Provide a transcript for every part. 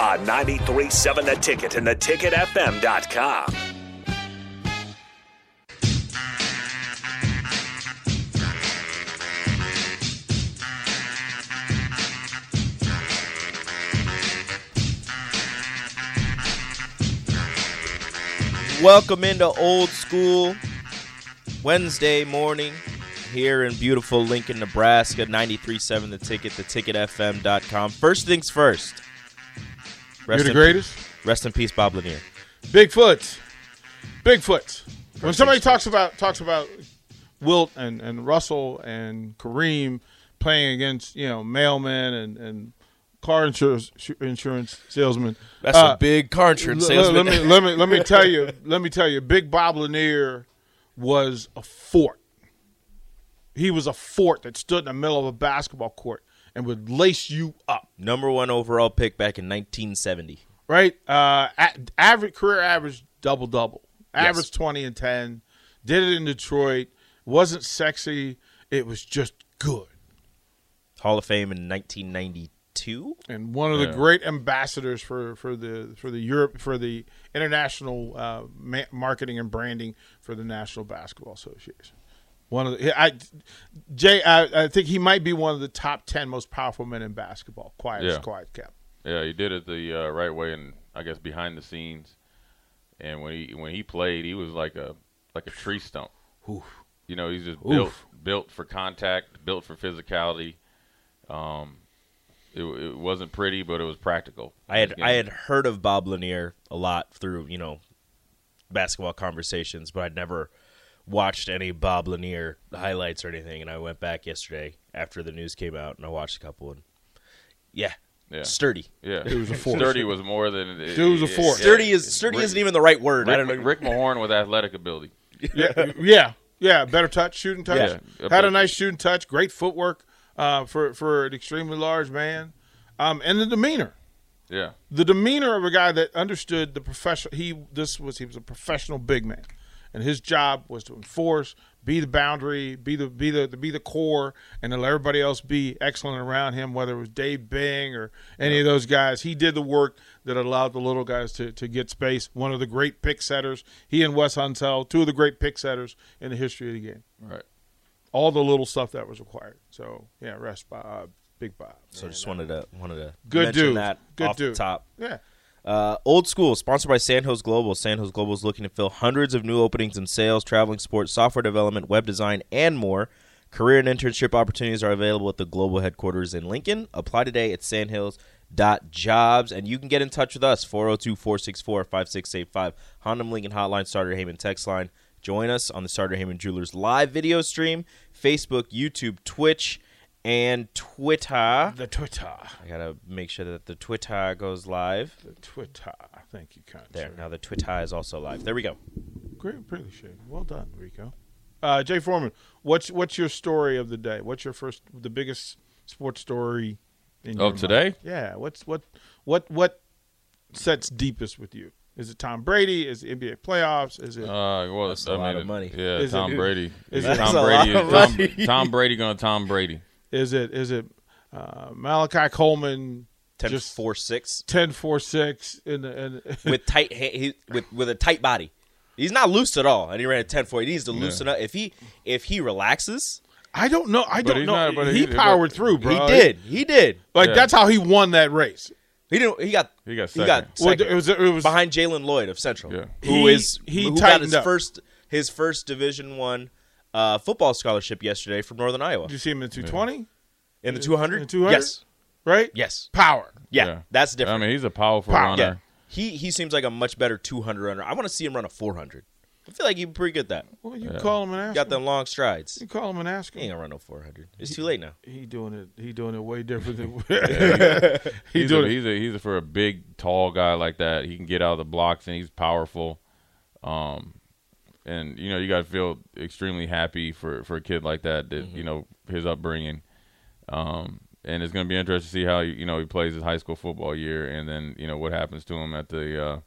On 93.7 The Ticket and theticketfm.com. Welcome into old school Wednesday morning here in beautiful Lincoln, Nebraska. 93.7 The Ticket, theticketfm.com. First things first. You're the greatest. Rest in peace, Bob Lanier. Bigfoot. Bigfoot. When somebody talks about talks about Wilt and, and Russell and Kareem playing against, you know, mailmen and, and car insurance insurance salesmen. That's uh, a big car insurance salesman. Let me let me let me tell you, let me tell you, Big Bob Lanier was a fort. He was a fort that stood in the middle of a basketball court and would lace you up. Number one overall pick back in 1970. right? Uh, average career average double double, Yes. average twenty and ten. Did it in Detroit. wasn't sexy. It was just good. Hall of Fame in 1992. And one of the Yeah. great ambassadors for, for the for the Europe for the international uh, ma- marketing and branding for the National Basketball Association. One of the I, Jay, I, I think he might be one of the top ten most powerful men in basketball. Quiet Yeah. quiet cap. Yeah, he did it the uh, right way, and I guess behind the scenes. And when he when he played, he was like a like a tree stump. You know, he's just built built for contact, built for physicality. Um, it, it wasn't pretty, but it was practical. I had I had heard of Bob Lanier a lot through you know basketball conversations, but I'd never watched any Bob Lanier highlights or anything. And I went back yesterday after the news came out, and I watched a couple. And yeah, Yeah. sturdy. yeah. It was a force. Sturdy was more than it, Dude was a force. Sturdy is sturdy Rick- isn't even the right word. I Rick, don't know. Rick Mahorn with athletic ability. yeah, yeah, yeah. Better touch, shooting touch. Yeah. Had a nice shooting touch. Great footwork uh, for for an extremely large man, um, and the demeanor. Yeah, The demeanor of a guy that understood the professional. He this was he was a professional big man, and his job was to enforce, be the boundary, be the be the be the core, and to let everybody else be excellent around him. Whether it was Dave Bing or any of those guys, he did the work that allowed the little guys to to get space. One of the great pick setters. He and Wes Unseld, two of the great pick setters in the history of the game. right. All the little stuff that was required. So yeah, rest by uh, Big Bob. So just wanted to wanted to Good mention dude. that Good off dude. the top. Yeah. Uh, Old School, sponsored by Sandhills Global. Sandhills Global is looking to fill hundreds of new openings in sales, traveling support, software development, web design, and more. Career and internship opportunities are available at the global headquarters in Lincoln. Apply today at sandhills.jobs, and you can get in touch with us, 402-464-5685, Honda Lincoln Hotline, Sartor Hamann text line. Join us on the Sartor Hamann Jewelers live video stream, Facebook, YouTube, Twitch, and Twitter. The Twitter. I gotta make sure that the Twitter goes live. The Twitter. Thank you, kind There. sir. Now the Twitter is also live. There we go. Great, appreciate. Well done, Rico. Uh, Jay Foreman, what's what's your story of the day? What's your first, the biggest sports story in your Of today? mind? Yeah. What's what what what sets deepest with you? Is it Tom Brady? Is it NBA playoffs? Is it Uh, well, That's I a mean, lot of money. Yeah, Is Tom it- Brady. is it- Tom Brady. Tom, money. Tom Brady going to Tom Brady. Is it is it uh, Malachi Coleman 10 just 4 6 10 4 6 in the in, with tight he, with with a tight body. He's not loose at all, and he ran a 10 4. He needs to loosen up. If he if he relaxes, I don't know. I don't know. not- he, he- powered but- through, bro. he did. He did. Like Yeah. that's how he won that race. He didn't. He got. He got He got second. Well, it was it was behind Jalen Lloyd of Central, Yeah. who He- is he who got his up. first his first Division One uh, football scholarship yesterday from Northern Iowa Did you see him in 220? In the 200. In 200? Yes, Right? yes, Power. yeah, Yeah. that's different. I mean, he's a powerful Pow. runner. yeah, he he seems like a much better 200 runner. I want to see him run a 400. I feel like you're pretty good at that. Well, you call him and ask Got them long strides. You call him and ask He ain't gonna run no 400. It's too late now. He doing it. He doing it way different than he He's doing a, it. he's a he's a, for a big tall guy like that. He can get out of the blocks and he's powerful. Um, and you know you got to feel extremely happy for for a kid like that. That you know his upbringing. Um, and it's going to be interesting to see how you know he plays his high school football year, and then you know what happens to him at the. Uh,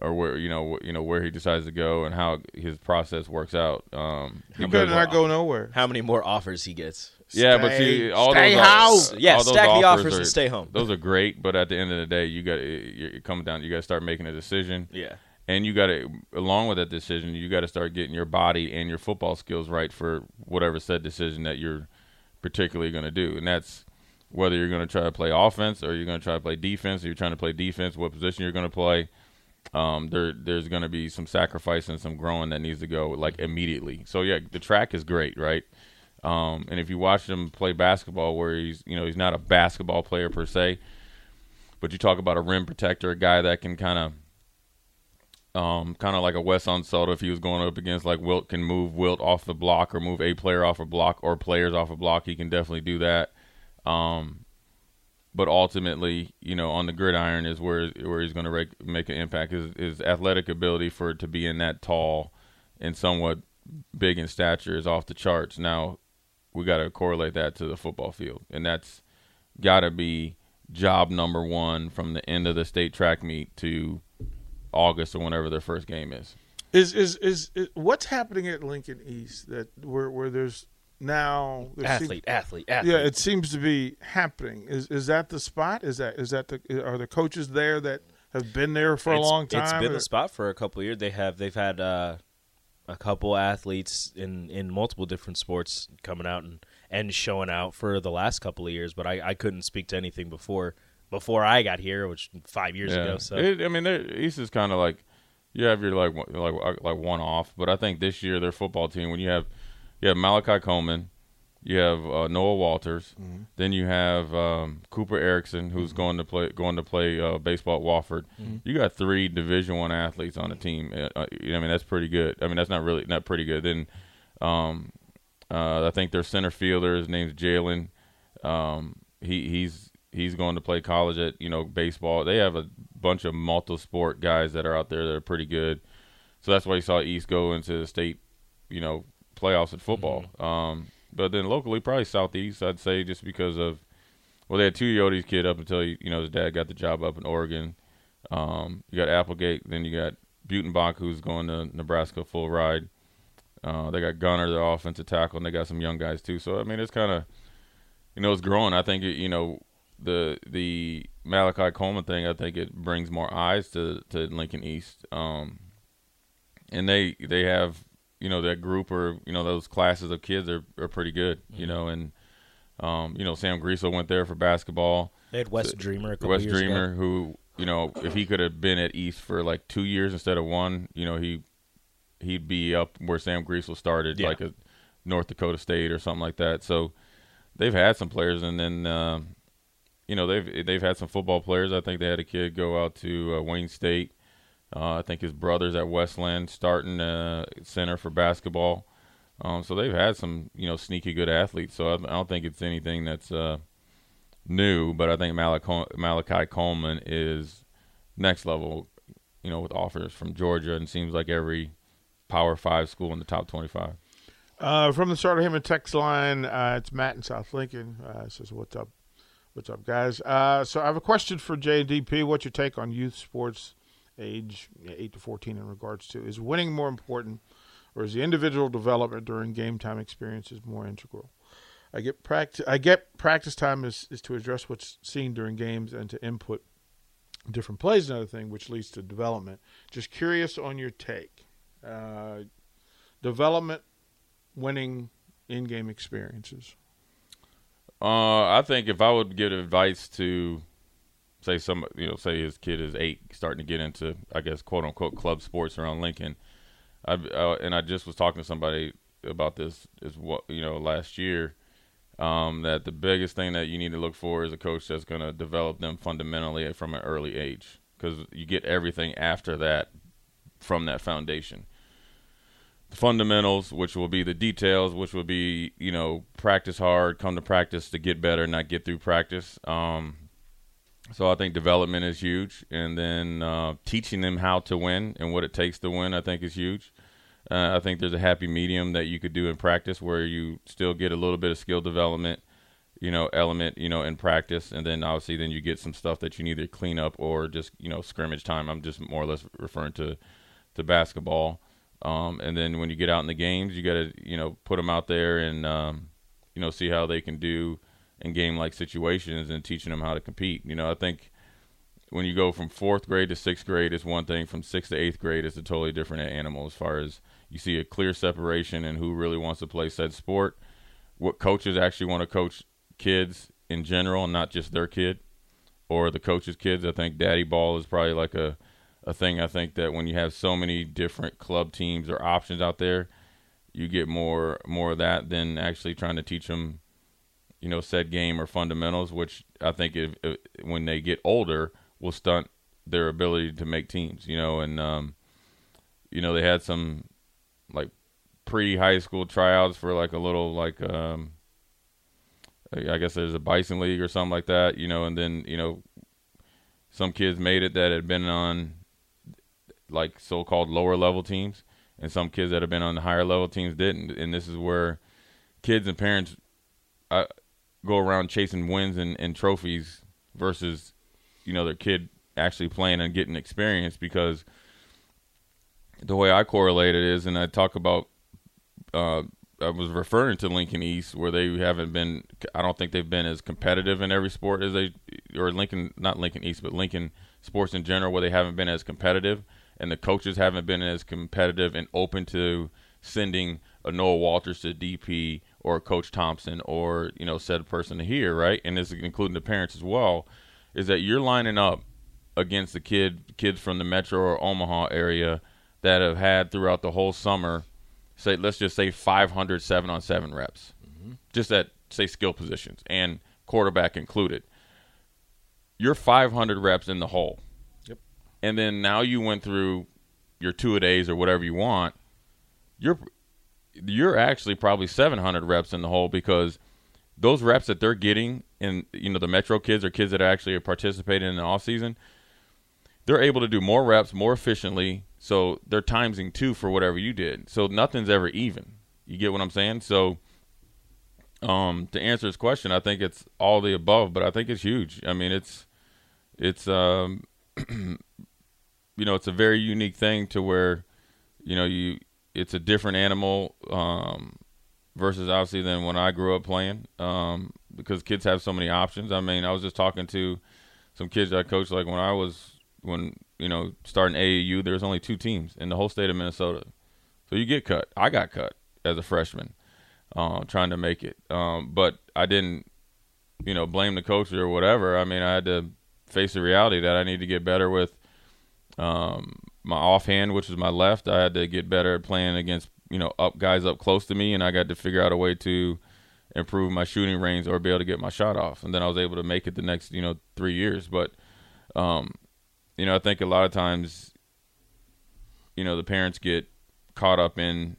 or where you know wh- you know where he decides to go and how his process works out. Um, He because- better not go nowhere. How many more offers he gets? Yeah, but see, all stay those house. all Yeah, those stack the offers are- and stay home. Those are great, but at the end of the day, you got you're coming down. You got to start making a decision, Yeah. and you got to, along with that decision, you got to start getting your body and your football skills right for whatever said decision that you're particularly going to do, and that's whether you're going to try to play offense or you're going to try to play defense. Or you're trying to play defense, what position you're going to play. Um, there, there's going to be some sacrifice and some growing that needs to go like immediately. So yeah, the track is great, right? Um, and if you watch him play basketball, where he's you know he's not a basketball player per se, but you talk about a rim protector, a guy that can kind of, um, kind of like a Wes Unseld if he was going up against like Wilt can move Wilt off the block or move a player off a block or players off a block. He can definitely do that. Um, but ultimately, you know, on the gridiron is where where he's going to rec- make an impact. His, his athletic ability for to be in that tall and somewhat big in stature is off the charts. Now, we got to correlate that to the football field, and that's got to be job number one from the end of the state track meet to August or whenever their first game is. Is, is is is what's happening at Lincoln East that where where there's now there seems- Athlete, athlete, athlete. yeah, it seems to be happening. Is is that the spot? Is that is that the are the coaches there that have been there for a long time? It's been or- the spot for a couple of years. They have they've had uh, a couple athletes in, in multiple different sports coming out and, and showing out for the last couple of years. But I, I couldn't speak to anything before before I got here, which five years ago. So It, I mean, they're- East is kind of like you have your like like like one off, but I think this year their football team when you have you have Malachi Coleman, you have uh, Noah Walters, Mm-hmm. then you have um, Cooper Erickson who's going to play going to play uh, baseball at Wofford. Mm-hmm. You got three Division One athletes on the team. Uh, uh, you know, I mean, that's pretty good. I mean, that's not really not pretty good. Then um, uh, I think their center fielder his name's Jalen. Um, he he's he's going to play college at you know baseball. They have a bunch of multi sport guys that are out there that are pretty good. So that's why you saw East go into the state, you know, playoffs in football. Um, but then locally, probably Southeast, I'd say, just because of well, they had two Yodes kid up until you know his dad got the job up in Oregon. Um, you got Applegate, then you got Butenbach, who's going to Nebraska full ride. Uh, they got Gunner, their offensive tackle, and they got some young guys too. So I mean, it's kind of, you know, it's growing. I think it, you know the the Malachi Coleman thing. I think it brings more eyes to to Lincoln East. Um, and they they have you know that group or you know those classes of kids are are pretty good. You know, and um, you know Sam Griesel went there for basketball. they had West Dreamer a couple West Dreamer, ago. who you know, if he could have been at East for like two years instead of one, you know, he he'd be up where Sam Griesel started, Yeah. like a North Dakota State or something like that. So they've had some players, and then um, you know they've they've had some football players. I think they had a kid go out to uh, Wayne State. Uh, I think his brother's at Westland starting uh, center for basketball. Um, so they've had some, you know, sneaky good athletes. So I, I don't think it's anything that's uh, new, but I think Malachi, Malachi Coleman is next level, you know, with offers from Georgia, and seems like every Power Five school in the top twenty-five. Uh, from the Sartor Hamann text line, uh, it's Matt in South Lincoln. Uh, says, "What's up? What's up, guys?" Uh, so I have a question for JDP. What's your take on youth sports, age eight to fourteen, in regards to is winning more important, or is the individual development during game time experiences more integral? I get practice. I get practice time is, is to address what's seen during games and to input different plays. Another thing, which leads to development. Just curious on your take. Uh, development winning in-game experiences. Uh, I think if I would give advice to, say some, you know, say his kid is eight, starting to get into, I guess, quote unquote, club sports around Lincoln, I uh, and I just was talking to somebody about this is what you know last year. Um, that the biggest thing that you need to look for is a coach that's going to develop them fundamentally from an early age, because you get everything after that from that foundation. Fundamentals, which will be the details, which will be you know practice hard, come to practice to get better, not get through practice. Um, so I think development is huge, and then uh, teaching them how to win and what it takes to win, I think, is huge. Uh, I think there's a happy medium that you could do in practice where you still get a little bit of skill development, you know, element, you know, in practice, and then obviously then you get some stuff that you need to clean up or just you know scrimmage time. I'm just more or less referring to to basketball. Um, and then when you get out in the games, you got to you know put them out there and um, you know see how they can do in game like situations and teaching them how to compete. You know, I think when you go from fourth grade to sixth grade is one thing. From sixth to eighth grade is a totally different animal as far as you see a clear separation in who really wants to play said sport, what coaches actually want to coach kids in general, and not just their kid or the coaches' kids. I think daddy ball is probably like a a thing. I think that when you have so many different club teams or options out there, you get more more of that than actually trying to teach them, you know, said game or fundamentals. Which I think if, if, when they get older will stunt their ability to make teams. You know, and um, you know they had some like pre high school tryouts for like a little like um I guess there's a Bison League or something like that, you know, and then, you know, some kids made it that had been on like so-called lower level teams, and some kids that have been on the higher level teams didn't. And this is where kids and parents uh, go around chasing wins and, and trophies versus, you know, their kid actually playing and getting experience because the way I correlate it is, and I talk about, uh, I was referring to Lincoln East where they haven't been. I don't think they've been as competitive in every sport as they, or Lincoln, not Lincoln East, but Lincoln sports in general, where they haven't been as competitive and the coaches haven't been as competitive and open to sending a Noah Walters to DP or Coach Thompson or you know said person here, right? And this is including the parents as well. Is that you're lining up against the kid kids from the Metro or Omaha area that have had throughout the whole summer, say let's just say 500 seven on seven reps, mm-hmm. just at say skill positions and quarterback included. You're 500 reps in the hole and then now you went through your two a days or whatever you want, you're you're actually probably 700 reps in the hole because those reps that they're getting in you know the metro kids or kids that are actually participating in the off season, they're able to do more reps more efficiently. So they're timesing two for whatever you did. So nothing's ever even. You get what I'm saying? So um, to answer his question, I think it's all the above, but I think it's huge. I mean, it's it's um, you know, it's a very unique thing to where, you know, you it's a different animal um, versus obviously than when I grew up playing um, because kids have so many options. I mean, I was just talking to some kids I coached like when I was when you know starting AAU, there was only two teams in the whole state of Minnesota, so you get cut. I got cut as a freshman, uh, trying to make it, um, but I didn't, you know, blame the coach or whatever. I mean, I had to face the reality that I need to get better with um, my offhand, which was my left, I had to get better at playing against you know up guys up close to me, and I got to figure out a way to improve my shooting range or be able to get my shot off. And then I was able to make it the next you know three years. But um, you know, I think a lot of times, you know, the parents get caught up in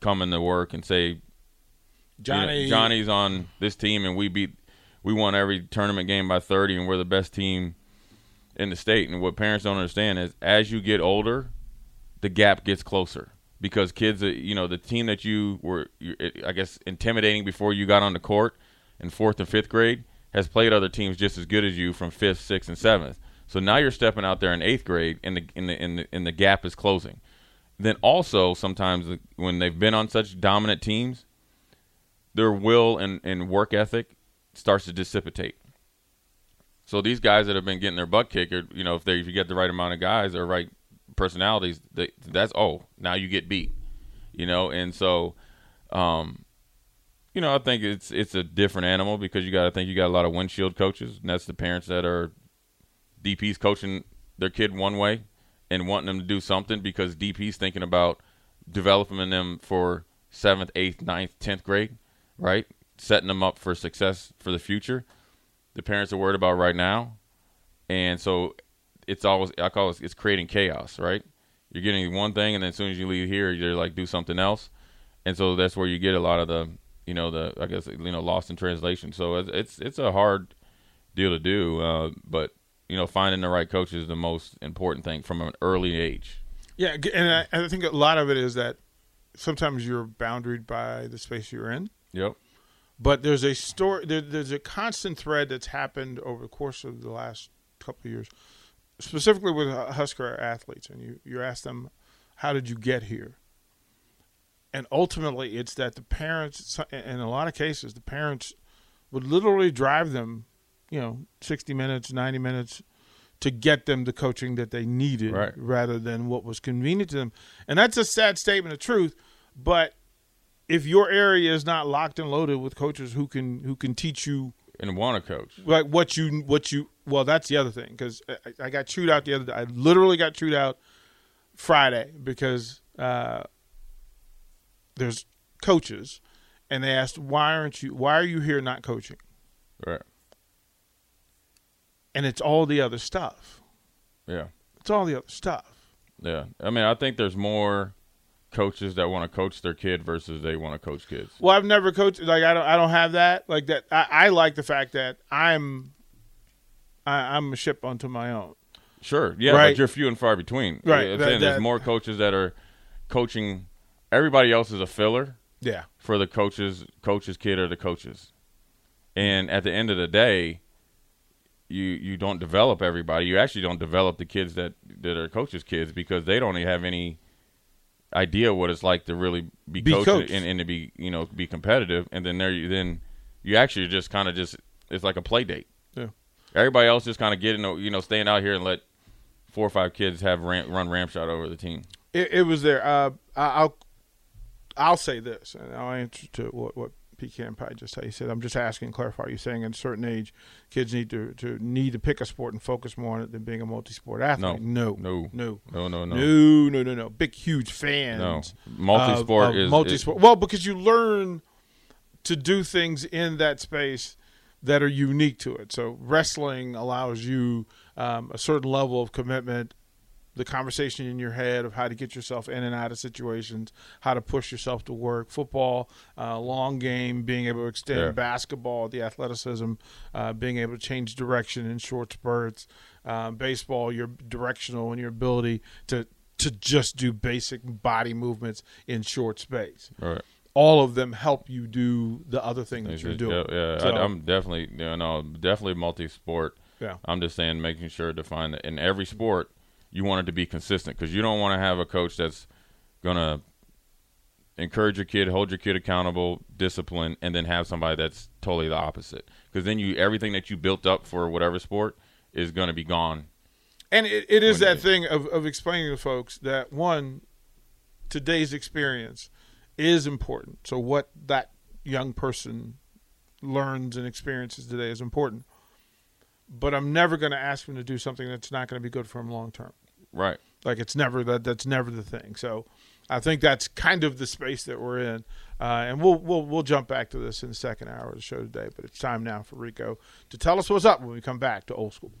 coming to work and say, Johnny, you know, Johnny's on this team, and we beat, we won every tournament game by thirty, and we're the best team in the state. And what parents don't understand is as you get older, the gap gets closer because kids, uh, you know, the team that you were, I guess, intimidating before you got on the court in fourth and fifth grade has played other teams just as good as you from fifth, sixth, and seventh. So now you're stepping out there in eighth grade, and the in the in the, and the gap is closing. Then also sometimes uh, when they've been on such dominant teams, their will and, and work ethic starts to dissipate. So these guys that have been getting their butt kicked, you know, if they if you get the right amount of guys or right personalities, they, that's oh now you get beat, you know, and so, um, you know, I think it's it's a different animal because you got to think you got a lot of windshield coaches, and that's the parents that are DPs coaching their kid one way and wanting them to do something because DP's thinking about developing them for seventh, eighth, ninth, tenth grade, right? Setting them up for success for the future the parents are worried about right now, and so it's always I call it it's creating chaos, right? you're getting one thing, and then as soon as you leave here, you're like do something else, and so that's where you get a lot of the you know the I guess you know lost in translation. So it's it's, it's a hard deal to do, uh, but you know finding the right coach is the most important thing from an early age. Yeah, and I, I think a lot of it is that sometimes you're bounded by the space you're in. Yep. But there's a story. There, there's a constant thread that's happened over the course of the last couple of years, specifically with Husker athletes, and you you ask them, "How did you get here?" And ultimately, it's that the parents, in a lot of cases, the parents would literally drive them, you know, 60 minutes, 90 minutes to get them the coaching that they needed right. rather than what was convenient to them. And that's a sad statement of truth, but if your area is not locked and loaded with coaches who can who can teach you and want to coach like what you what you well that's the other thing because I, I, got chewed out the other day. I literally got chewed out Friday because uh, there's coaches and they asked why aren't you why are you here not coaching right and it's all the other stuff. Yeah, it's all the other stuff. Yeah, I mean, I think there's more coaches that want to coach their kid versus they want to coach kids. Well, I've never coached. Like I don't. I don't have that. Like that. I, I like the fact that I'm. I, I'm a ship unto my own. Sure. Yeah, right? but you're few and far between. Right. That, that, there's more coaches that are coaching. Everybody else is a filler. Yeah. For the coaches, coaches' kid or the coaches, and at the end of the day, you you don't develop everybody. You actually don't develop the kids that that are coaches' kids because they don't have any idea what it's like to really be, be coached, And, and to be you know be competitive. And then there you then you actually just kind of just it's like a play date. Yeah. Everybody else just kind of getting you know staying out here and let four or five kids have ram, run ramp shot over the team. It, it was there. Uh, I'll I'll say this, and I'll answer to what what Pecan Pie just how you said. I'm just asking, clarify. Are you saying at a certain age, kids need to, to need to pick a sport and focus more on it than being a multi-sport athlete? No, no, no, no, no, no, no, no, no, no. Big, huge fans. No, multi-sport of, of is multi-sport. well, because you learn to do things in that space that are unique to it. So wrestling allows you um, a certain level of commitment the conversation in your head of how to get yourself in and out of situations, how to push yourself to work. Football, uh, long game, being able to extend. Yeah. Basketball, the athleticism, uh, being able to change direction in short spurts. Um, baseball, your directional and your ability to to just do basic body movements in short space. Right. All of them help you do the other thing that you're doing. Yeah, yeah. So, I, am definitely, you know, definitely multi-sport. Yeah. I'm just saying, making sure to find that in every sport you want it to be consistent because you don't want to have a coach that's going to encourage your kid, hold your kid accountable, discipline, and then have somebody that's totally the opposite. Because then you everything that you built up for whatever sport is going to be gone. And it, it is that thing of, of explaining to folks that one, today's experience is important. So what that young person learns and experiences today is important. But I'm never going to ask him to do something that's not going to be good for him long term. Right. Like it's never that. That's never the thing. So I think that's kind of the space that we're in, uh, and we'll we'll we'll jump back to this in the second hour of the show today. But it's time now for Rico to tell us what's up when we come back to Old School.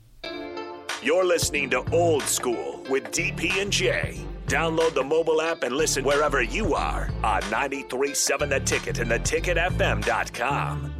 You're listening to Old School with DP and J. Download the mobile app and listen wherever you are on 93.7 The Ticket and theticketfm.com.